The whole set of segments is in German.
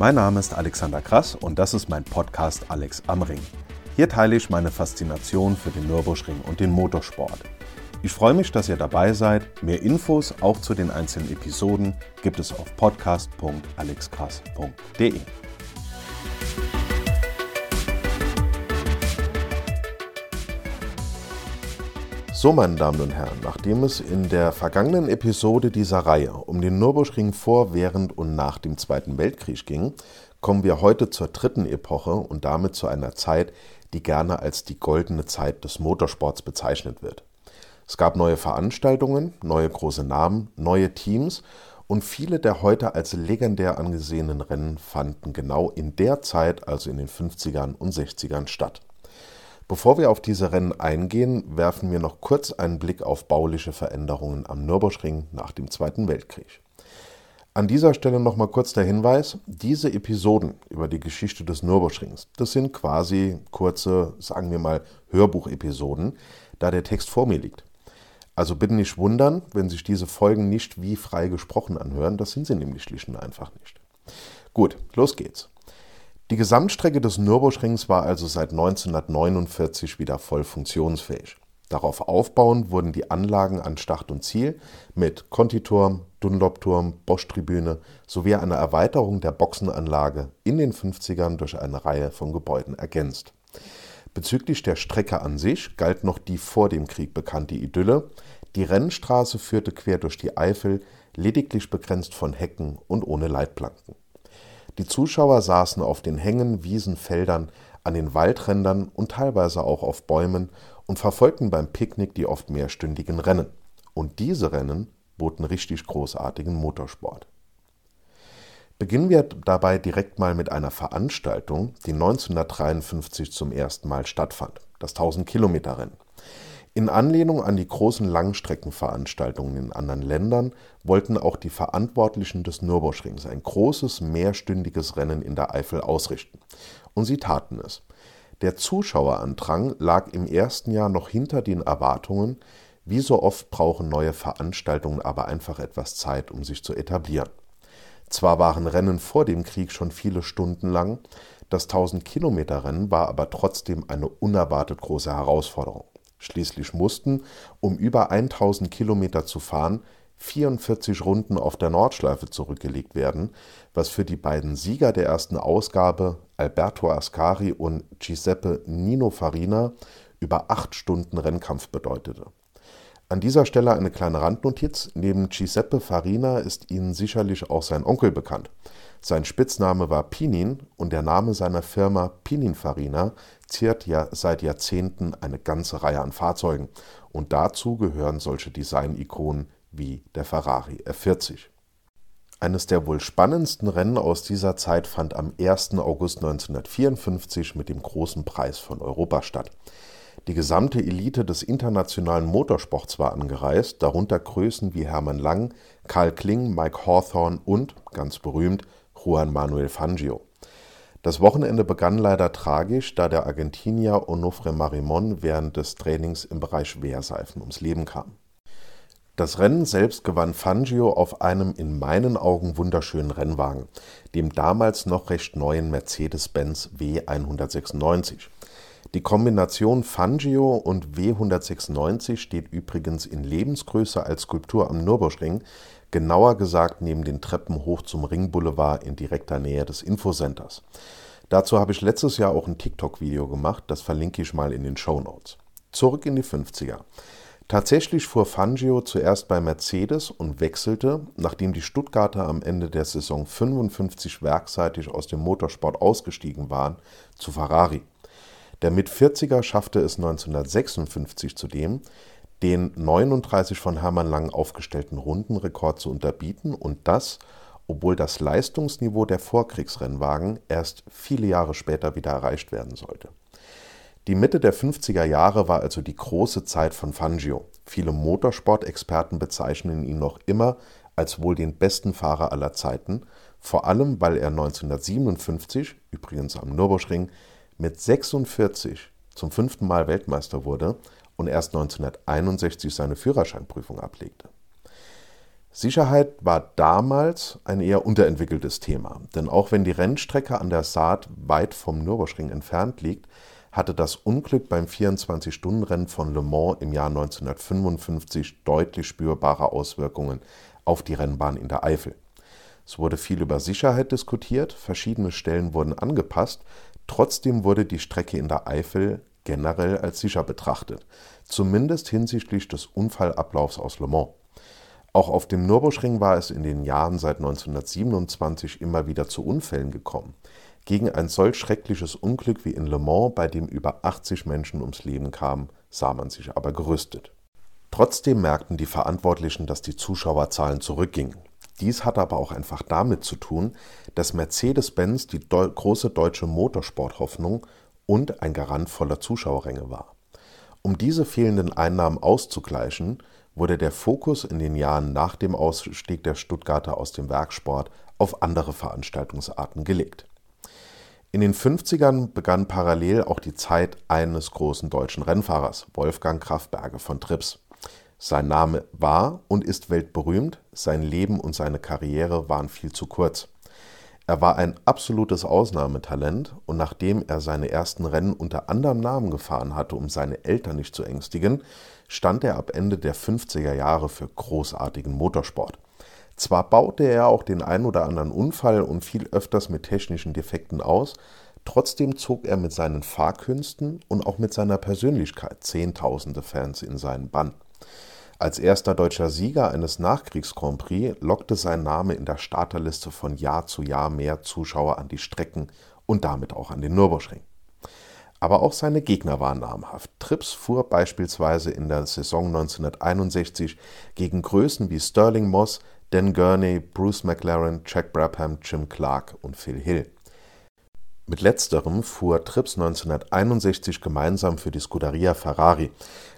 Mein Name ist Alexander Krass und das ist mein Podcast Alex am Ring. Hier teile ich meine Faszination für den Nürburgring und den Motorsport. Ich freue mich, dass ihr dabei seid. Mehr Infos auch zu den einzelnen Episoden gibt es auf podcast.alexkrass.de. So, meine Damen und Herren, nachdem es in der vergangenen Episode dieser Reihe um den Nürburgring vor, während und nach dem Zweiten Weltkrieg ging, kommen wir heute zur dritten Epoche und damit zu einer Zeit, die gerne als die goldene Zeit des Motorsports bezeichnet wird. Es gab neue Veranstaltungen, neue große Namen, neue Teams und viele der heute als legendär angesehenen Rennen fanden genau in der Zeit, also in den 50ern und 60ern statt. Bevor wir auf diese Rennen eingehen, werfen wir noch kurz einen Blick auf bauliche Veränderungen am Nürburgring nach dem Zweiten Weltkrieg. An dieser Stelle nochmal kurz der Hinweis, diese Episoden über die Geschichte des Nürburgrings, das sind quasi kurze, sagen wir mal, Hörbuchepisoden, da der Text vor mir liegt. Also bitte nicht wundern, wenn sich diese Folgen nicht wie frei gesprochen anhören, das sind sie nämlich schlicht und einfach nicht. Gut, los geht's. Die Gesamtstrecke des Nürburgrings war also seit 1949 wieder voll funktionsfähig. Darauf aufbauend wurden die Anlagen an Start und Ziel mit Contiturm, Dunlop-Turm, Bosch-Tribüne sowie einer Erweiterung der Boxenanlage in den 50ern durch eine Reihe von Gebäuden ergänzt. Bezüglich der Strecke an sich galt noch die vor dem Krieg bekannte Idylle. Die Rennstraße führte quer durch die Eifel, lediglich begrenzt von Hecken und ohne Leitplanken. Die Zuschauer saßen auf den Hängen, Wiesen, Feldern, an den Waldrändern und teilweise auch auf Bäumen und verfolgten beim Picknick die oft mehrstündigen Rennen. Und diese Rennen boten richtig großartigen Motorsport. Beginnen wir dabei direkt mal mit einer Veranstaltung, die 1953 zum ersten Mal stattfand, das 1000 Kilometer Rennen. In Anlehnung an die großen Langstreckenveranstaltungen in anderen Ländern wollten auch die Verantwortlichen des Nürburgrings ein großes mehrstündiges Rennen in der Eifel ausrichten. Und sie taten es. Der Zuschauerandrang lag im ersten Jahr noch hinter den Erwartungen, wie so oft brauchen neue Veranstaltungen aber einfach etwas Zeit, um sich zu etablieren. Zwar waren Rennen vor dem Krieg schon viele Stunden lang, das 1000 Kilometer Rennen war aber trotzdem eine unerwartet große Herausforderung. Schließlich mussten, um über 1000 Kilometer zu fahren, 44 Runden auf der Nordschleife zurückgelegt werden, was für die beiden Sieger der ersten Ausgabe, Alberto Ascari und Giuseppe Nino Farina, über acht Stunden Rennkampf bedeutete. An dieser Stelle eine kleine Randnotiz. Neben Giuseppe Farina ist Ihnen sicherlich auch sein Onkel bekannt. Sein Spitzname war Pinin und der Name seiner Firma Pininfarina ziert ja seit Jahrzehnten eine ganze Reihe an Fahrzeugen und dazu gehören solche Design-Ikonen wie der Ferrari F40. Eines der wohl spannendsten Rennen aus dieser Zeit fand am 1. August 1954 mit dem Großen Preis von Europa statt. Die gesamte Elite des internationalen Motorsports war angereist, darunter Größen wie Hermann Lang, Karl Kling, Mike Hawthorne und, ganz berühmt, Juan Manuel Fangio. Das Wochenende begann leider tragisch, da der Argentinier Onofre Marimon während des Trainings im Bereich Wehrseifen ums Leben kam. Das Rennen selbst gewann Fangio auf einem in meinen Augen wunderschönen Rennwagen, dem damals noch recht neuen Mercedes-Benz W196. Die Kombination Fangio und W196 steht übrigens in Lebensgröße als Skulptur am Nürburgring, genauer gesagt neben den Treppen hoch zum Ringboulevard in direkter Nähe des Infocenters. Dazu habe ich letztes Jahr auch ein TikTok-Video gemacht, das verlinke ich mal in den Show Notes. Zurück in die 50er. Tatsächlich fuhr Fangio zuerst bei Mercedes und wechselte, nachdem die Stuttgarter am Ende der Saison 55 werkseitig aus dem Motorsport ausgestiegen waren, zu Ferrari. Der mit 40er schaffte es 1956 zudem, den 39 von Hermann Lang aufgestellten Rundenrekord zu unterbieten und das, obwohl das Leistungsniveau der Vorkriegsrennwagen erst viele Jahre später wieder erreicht werden sollte. Die Mitte der 50er Jahre war also die große Zeit von Fangio. Viele Motorsportexperten bezeichnen ihn noch immer als wohl den besten Fahrer aller Zeiten, vor allem weil er 1957, übrigens am Nürburgring, mit 46 zum fünften Mal Weltmeister wurde und erst 1961 seine Führerscheinprüfung ablegte. Sicherheit war damals ein eher unterentwickeltes Thema, denn auch wenn die Rennstrecke an der Saat weit vom Nürburgring entfernt liegt, hatte das Unglück beim 24-Stunden-Rennen von Le Mans im Jahr 1955 deutlich spürbare Auswirkungen auf die Rennbahn in der Eifel. Es wurde viel über Sicherheit diskutiert, verschiedene Stellen wurden angepasst, trotzdem wurde die Strecke in der Eifel generell als sicher betrachtet, zumindest hinsichtlich des Unfallablaufs aus Le Mans. Auch auf dem Nürburgring war es in den Jahren seit 1927 immer wieder zu Unfällen gekommen. Gegen ein solch schreckliches Unglück wie in Le Mans, bei dem über 80 Menschen ums Leben kamen, sah man sich aber gerüstet. Trotzdem merkten die Verantwortlichen, dass die Zuschauerzahlen zurückgingen. Dies hat aber auch einfach damit zu tun, dass Mercedes-Benz die Deu große deutsche Motorsporthoffnung und ein Garant voller Zuschauerränge war. Um diese fehlenden Einnahmen auszugleichen, wurde der Fokus in den Jahren nach dem Ausstieg der Stuttgarter aus dem Werksport auf andere Veranstaltungsarten gelegt. In den 50ern begann parallel auch die Zeit eines großen deutschen Rennfahrers, Wolfgang Kraftberge von Trips. Sein Name war und ist weltberühmt, sein Leben und seine Karriere waren viel zu kurz. Er war ein absolutes Ausnahmetalent und nachdem er seine ersten Rennen unter anderem Namen gefahren hatte, um seine Eltern nicht zu ängstigen, stand er ab Ende der 50er Jahre für großartigen Motorsport. Zwar baute er auch den ein oder anderen Unfall und fiel öfters mit technischen Defekten aus, trotzdem zog er mit seinen Fahrkünsten und auch mit seiner Persönlichkeit Zehntausende Fans in seinen Bann. Als erster deutscher Sieger eines Nachkriegs-Grand Prix lockte sein Name in der Starterliste von Jahr zu Jahr mehr Zuschauer an die Strecken und damit auch an den Nürburgring. Aber auch seine Gegner waren namhaft. Trips fuhr beispielsweise in der Saison 1961 gegen Größen wie Sterling Moss, Dan Gurney, Bruce McLaren, Jack Brabham, Jim Clark und Phil Hill. Mit letzterem fuhr Trips 1961 gemeinsam für die Scuderia Ferrari,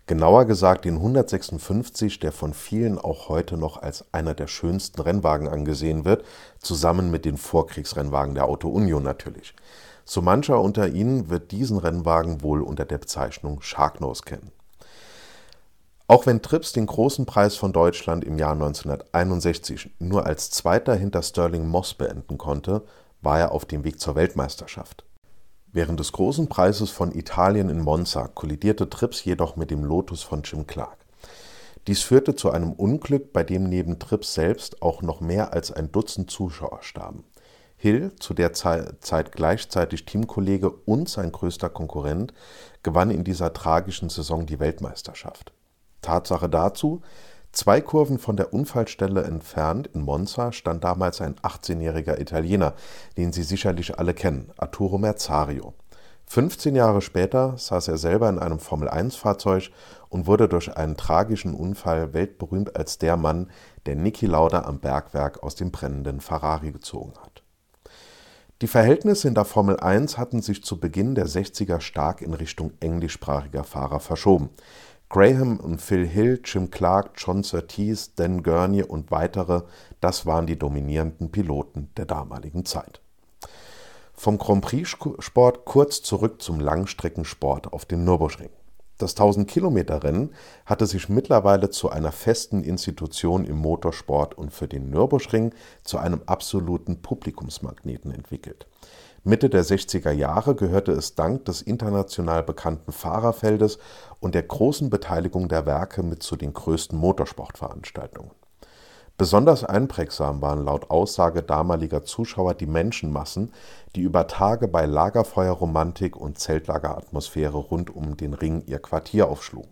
genauer gesagt den 156, der von vielen auch heute noch als einer der schönsten Rennwagen angesehen wird, zusammen mit den Vorkriegsrennwagen der Auto Union natürlich. So mancher unter Ihnen wird diesen Rennwagen wohl unter der Bezeichnung Sharknose kennen. Auch wenn Trips den großen Preis von Deutschland im Jahr 1961 nur als Zweiter hinter Sterling Moss beenden konnte, war er auf dem Weg zur Weltmeisterschaft. Während des großen Preises von Italien in Monza kollidierte Trips jedoch mit dem Lotus von Jim Clark. Dies führte zu einem Unglück, bei dem neben Trips selbst auch noch mehr als ein Dutzend Zuschauer starben. Hill, zu der Zeit gleichzeitig Teamkollege und sein größter Konkurrent, gewann in dieser tragischen Saison die Weltmeisterschaft. Tatsache dazu, zwei Kurven von der Unfallstelle entfernt in Monza stand damals ein 18-jähriger Italiener, den Sie sicherlich alle kennen, Arturo Merzario. 15 Jahre später saß er selber in einem Formel-1-Fahrzeug und wurde durch einen tragischen Unfall weltberühmt als der Mann, der Niki Lauda am Bergwerk aus dem brennenden Ferrari gezogen hat. Die Verhältnisse in der Formel 1 hatten sich zu Beginn der 60er stark in Richtung englischsprachiger Fahrer verschoben. Graham und Phil Hill, Jim Clark, John Surtees, Dan Gurney und weitere, das waren die dominierenden Piloten der damaligen Zeit. Vom Grand Prix-Sport kurz zurück zum Langstreckensport auf dem Nürburgring. Das 1000-Kilometer-Rennen hatte sich mittlerweile zu einer festen Institution im Motorsport und für den Nürburgring zu einem absoluten Publikumsmagneten entwickelt. Mitte der 60er Jahre gehörte es dank des international bekannten Fahrerfeldes und der großen Beteiligung der Werke mit zu den größten Motorsportveranstaltungen. Besonders einprägsam waren laut Aussage damaliger Zuschauer die Menschenmassen, die über Tage bei Lagerfeuerromantik und Zeltlageratmosphäre rund um den Ring ihr Quartier aufschlugen.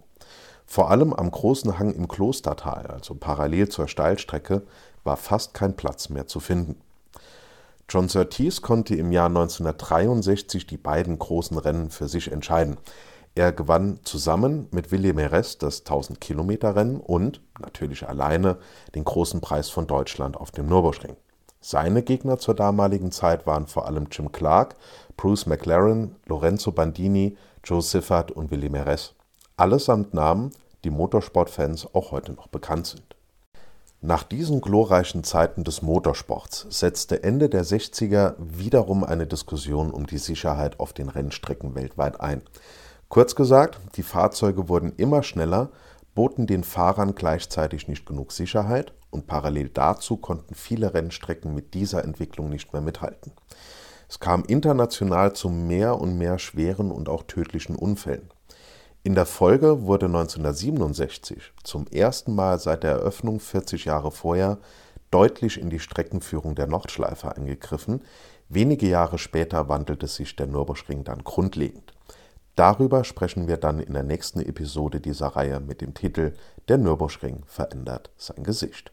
Vor allem am großen Hang im Klostertal, also parallel zur Steilstrecke, war fast kein Platz mehr zu finden. John Surtees konnte im Jahr 1963 die beiden großen Rennen für sich entscheiden. Er gewann zusammen mit Willy Meres das 1000-Kilometer-Rennen und, natürlich alleine, den großen Preis von Deutschland auf dem Nürburgring. Seine Gegner zur damaligen Zeit waren vor allem Jim Clark, Bruce McLaren, Lorenzo Bandini, Joe Siffert und Willy Meres. Allesamt Namen, die Motorsportfans auch heute noch bekannt sind. Nach diesen glorreichen Zeiten des Motorsports setzte Ende der 60er wiederum eine Diskussion um die Sicherheit auf den Rennstrecken weltweit ein. Kurz gesagt, die Fahrzeuge wurden immer schneller, boten den Fahrern gleichzeitig nicht genug Sicherheit und parallel dazu konnten viele Rennstrecken mit dieser Entwicklung nicht mehr mithalten. Es kam international zu mehr und mehr schweren und auch tödlichen Unfällen. In der Folge wurde 1967 zum ersten Mal seit der Eröffnung 40 Jahre vorher deutlich in die Streckenführung der Nordschleife eingegriffen. Wenige Jahre später wandelte sich der Nürburgring dann grundlegend. Darüber sprechen wir dann in der nächsten Episode dieser Reihe mit dem Titel Der Nürburgring verändert sein Gesicht.